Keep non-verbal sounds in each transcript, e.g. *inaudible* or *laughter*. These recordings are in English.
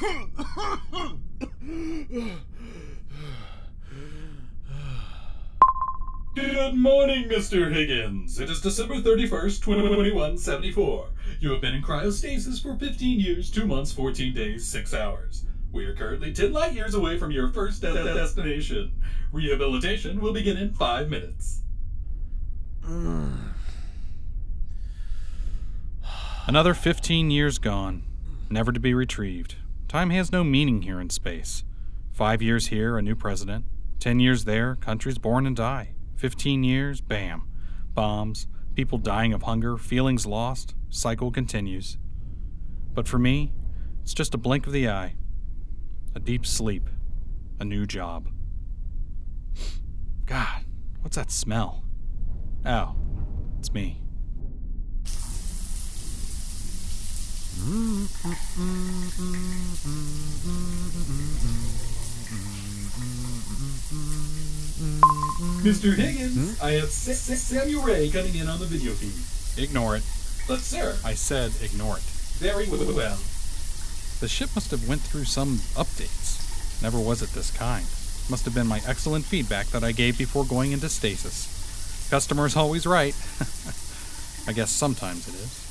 Good morning, Mr. Higgins. It is December 31st, 2021, 74. You have been in cryostasis for 15 years, 2 months, 14 days, 6 hours. We are currently 10 light years away from your first de destination. Rehabilitation will begin in 5 minutes. Another 15 years gone, never to be retrieved. Time has no meaning here in space. Five years here, a new president. Ten years there, countries born and die. Fifteen years, bam. Bombs, people dying of hunger, feelings lost, cycle continues. But for me, it's just a blink of the eye. A deep sleep. A new job. God, what's that smell? Oh, it's me. Mr. Higgins, I have S- S- Samuel Ray coming in on the video feed. Ignore it. But, sir, I said ignore it. very well. The ship must have went through some updates. Never was it this kind. Must have been my excellent feedback that I gave before going into stasis. Customer's always right. *laughs* I guess sometimes it is.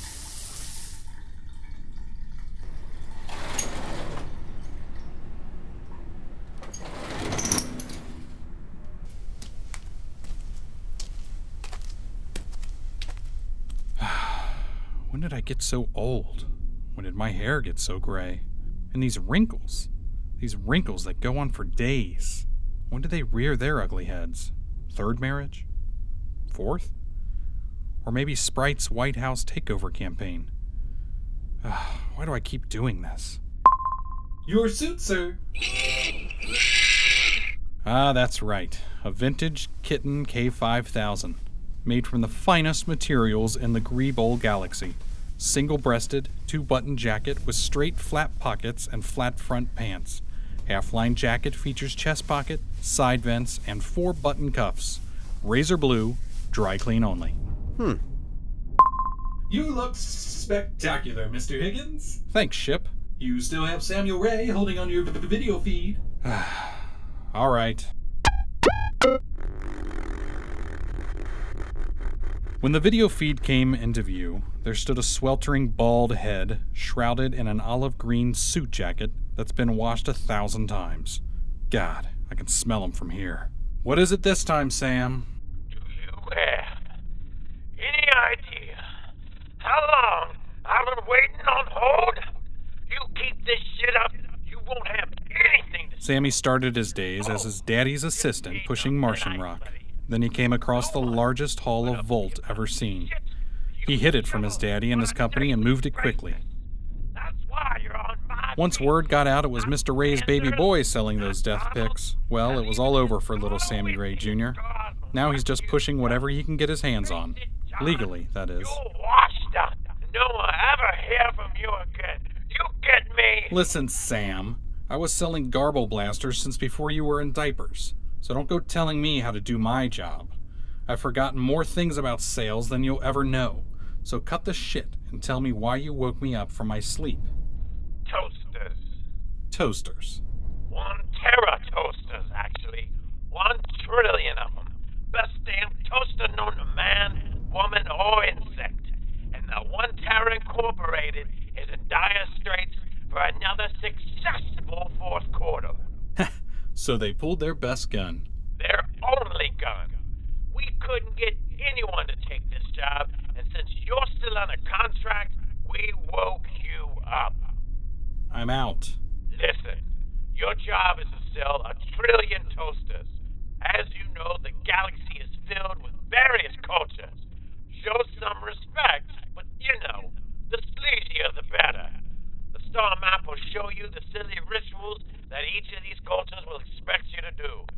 when did I get so old? When did my hair get so gray? And these wrinkles. These wrinkles that go on for days. When do they rear their ugly heads? Third marriage? Fourth? Or maybe Sprite's White House takeover campaign? Ah, Why do I keep doing this? Your suit, sir. Ah, that's right. A vintage Kitten K5000. Made from the finest materials in the Greebowl galaxy. Single breasted, two button jacket with straight flap pockets and flat front pants. Half line jacket features chest pocket, side vents, and four button cuffs. Razor blue, dry clean only. Hmm. You look spectacular, Mr. Higgins. Thanks, ship. You still have Samuel Ray holding on your v- v- video feed. *sighs* All right. When the video feed came into view, there stood a sweltering bald head, shrouded in an olive green suit jacket that's been washed a thousand times. God, I can smell him from here. What is it this time, Sam? Do you have any idea how long I've been waiting on hold? You keep this shit up, you won't have anything to Sammy started his days as his daddy's assistant pushing Martian rock. Then he came across the largest haul of Volt ever seen. He hid it from his daddy and his company and moved it quickly. That's why you're on my Once word got out it was Mr. Ray's baby boy selling those death picks, well, it was all over for little Sammy Ray Jr. Now he's just pushing whatever he can get his hands on. Legally, that is. You're washed up. No one ever hear from you again. You get me? Listen, Sam, I was selling garble blasters since before you were in diapers, so don't go telling me how to do my job. I've forgotten more things about sales than you'll ever know, so cut the shit and tell me why you woke me up from my sleep. Toasters. Toasters. One terra toasters, actually. One trillion of them. Best damn toaster known to man, woman, or insect. And the One Terra Incorporated is in dire straits for another successful fourth quarter. *laughs* So they pulled their best gun. Their only gun. We couldn't get anyone to take this job, and since you're still under contract, we woke you up. I'm out. Listen, your job is to sell a trillion toasters. As you know, the galaxy is filled with various cultures. Show some respect, but you know, the sleazier the better. The star map will show you the silly rituals that each of these cultures will expect you to do.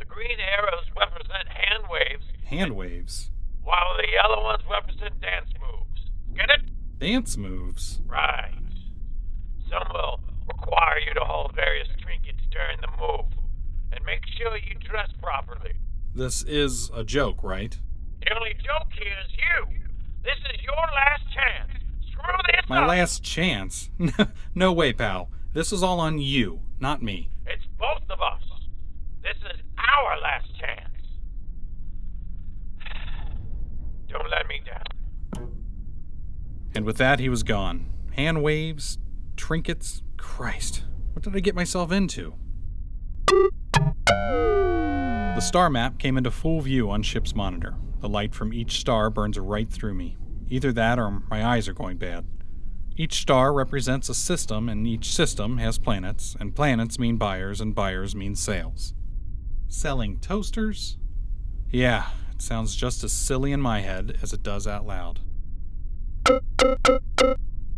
The green arrows represent hand waves, Hand waves. while the yellow ones represent dance moves. Get it? Dance moves. Right. Some will require you to hold various trinkets during the move. And make sure you dress properly. This is a joke, right? The only joke here is you. This is your last chance. Screw this My up. last chance? *laughs* no way, pal. This is all on you, not me. It's both of us. This is our last chance. *sighs* Don't let me down. And with that, he was gone. Hand waves, trinkets, Christ, what did I get myself into? The star map came into full view on ship's monitor. The light from each star burns right through me. Either that or my eyes are going bad. Each star represents a system, and each system has planets, and planets mean buyers, and buyers mean sales. Selling toasters? Yeah, it sounds just as silly in my head as it does out loud.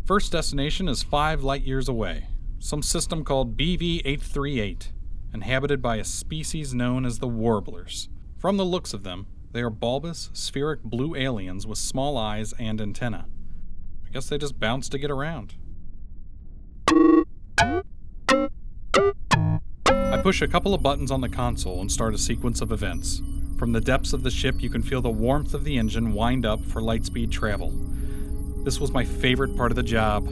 First destination is five light years away, some system called BV 838, inhabited by a species known as the Warblers. From the looks of them, they are bulbous, spheric blue aliens with small eyes and antennae. I guess they just bounce to get around. I push a couple of buttons on the console and start a sequence of events. From the depths of the ship, you can feel the warmth of the engine wind up for lightspeed travel. This was my favorite part of the job.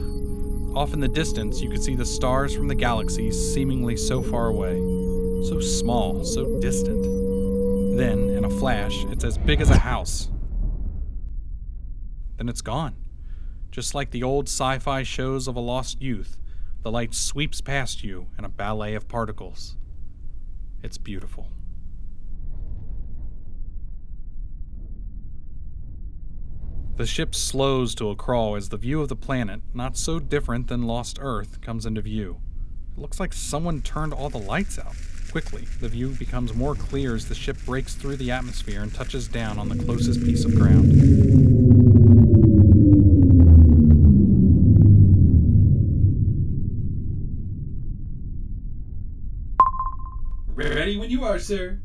Off in the distance, you could see the stars from the galaxy seemingly so far away. So small, so distant. Then, in a flash, it's as big as a house. Then it's gone. Just like the old sci fi shows of a lost youth, the light sweeps past you in a ballet of particles. It's beautiful. The ship slows to a crawl as the view of the planet, not so different than Lost Earth, comes into view. It looks like someone turned all the lights out. Quickly, the view becomes more clear as the ship breaks through the atmosphere and touches down on the closest piece of ground. Ready when you are, sir.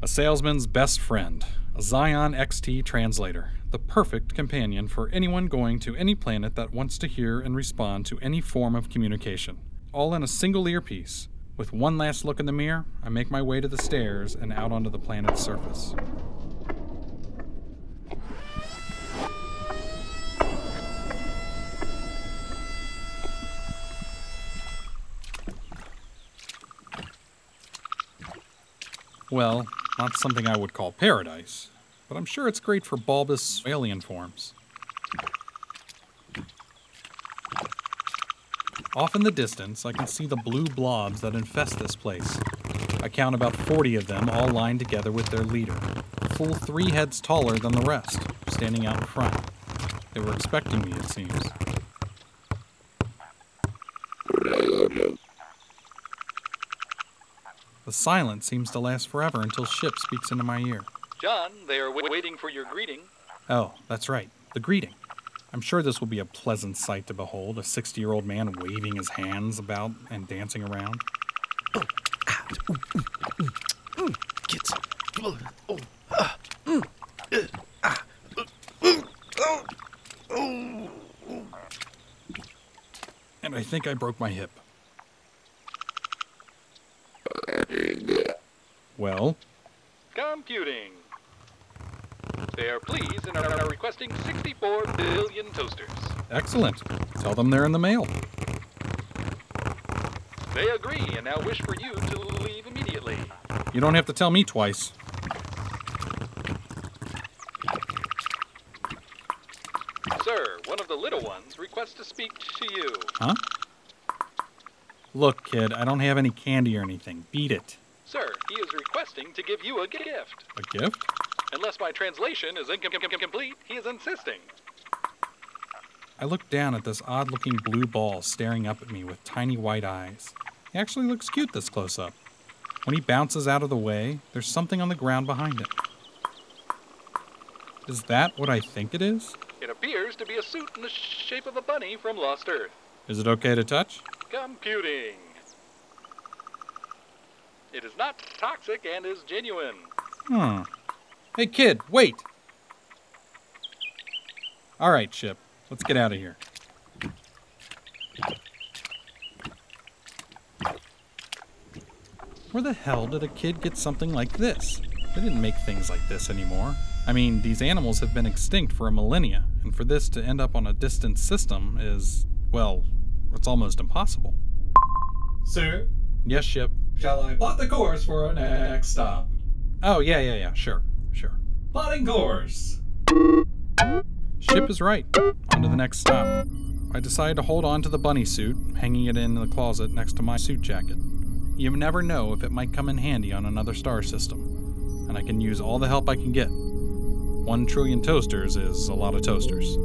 A salesman's best friend, a Zion XT translator, the perfect companion for anyone going to any planet that wants to hear and respond to any form of communication. All in a single earpiece. With one last look in the mirror, I make my way to the stairs and out onto the planet's surface. Well, not something I would call paradise, but I'm sure it's great for bulbous alien forms. Off in the distance, I can see the blue blobs that infest this place. I count about 40 of them all lined together with their leader, full three heads taller than the rest, standing out in front. They were expecting me, it seems. The silence seems to last forever until Ship speaks into my ear. John, they are w- waiting for your greeting. Oh, that's right, the greeting. I'm sure this will be a pleasant sight to behold a 60 year old man waving his hands about and dancing around. Kids. And I think I broke my hip. Well, Computing. They are pleased and are requesting 64 billion toasters. excellent. Tell them they're in the mail. They agree and now wish for you to leave immediately. You don't have to tell me twice. Sir, one of the little ones requests to speak to you. Huh? Look, kid, I don't have any candy or anything. Beat it. Sir, he is requesting to give you a gift. A gift? Unless my translation is incomplete, he is insisting. I look down at this odd looking blue ball staring up at me with tiny white eyes. He actually looks cute this close up. When he bounces out of the way, there's something on the ground behind it. Is that what I think it is? It appears to be a suit in the shape of a bunny from Lost Earth. Is it okay to touch? Computing. It is not toxic and is genuine. Hmm. Hey, kid, wait! All right, Ship, let's get out of here. Where the hell did a kid get something like this? They didn't make things like this anymore. I mean, these animals have been extinct for a millennia, and for this to end up on a distant system is, well, it's almost impossible. Sir, Yes, Ship. shall I plot the course for our next stop? Oh, yeah, yeah, yeah, sure, sure. Plotting course. Ship is right. On to the next stop. I decide to hold on to the bunny suit, hanging it in the closet next to my suit jacket. You never know if it might come in handy on another star system, and I can use all the help I can get. One trillion toasters is a lot of toasters.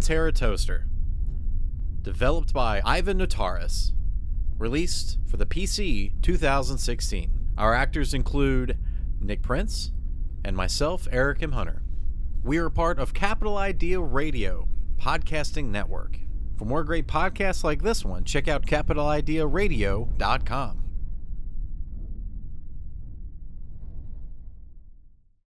Terra Toaster. Developed by Ivan Notaris. Released for the PC 2016. Our actors include Nick Prince and myself, Eric M. Hunter. We are part of Capital Idea Radio Podcasting Network. For more great podcasts like this one, check out capitalidearadio.com.